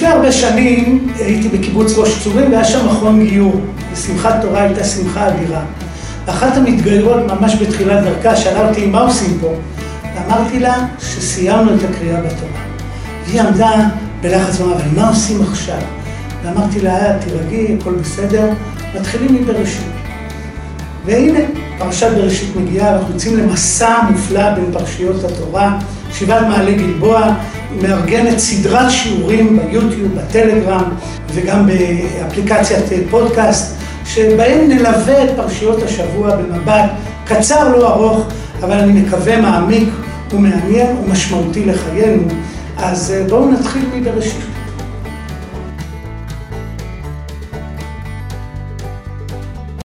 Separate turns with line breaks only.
לפני הרבה שנים הייתי בקיבוץ ראש צורים והיה שם מכון גיור. ושמחת תורה הייתה שמחה אדירה. אחת המתגיירות ממש בתחילת דרכה שאלה אותי מה עושים פה? ואמרתי לה שסיימנו את הקריאה בתורה. והיא עמדה בלחץ ואמרה, אבל מה עושים עכשיו? ואמרתי לה, תירגעי, הכל בסדר, מתחילים מבראשית. והנה, פרשת בראשית מגיעה, אנחנו יוצאים למסע מופלא בין פרשיות התורה. שבעת מעלה גלבוע מארגנת סדרת שיעורים ביוטיוב, בטלגרם וגם באפליקציית פודקאסט, שבהם נלווה את פרשיות השבוע במבט קצר, לא ארוך, אבל אני מקווה מעמיק ומעניין ומשמעותי לחיינו. אז בואו נתחיל מבראשית.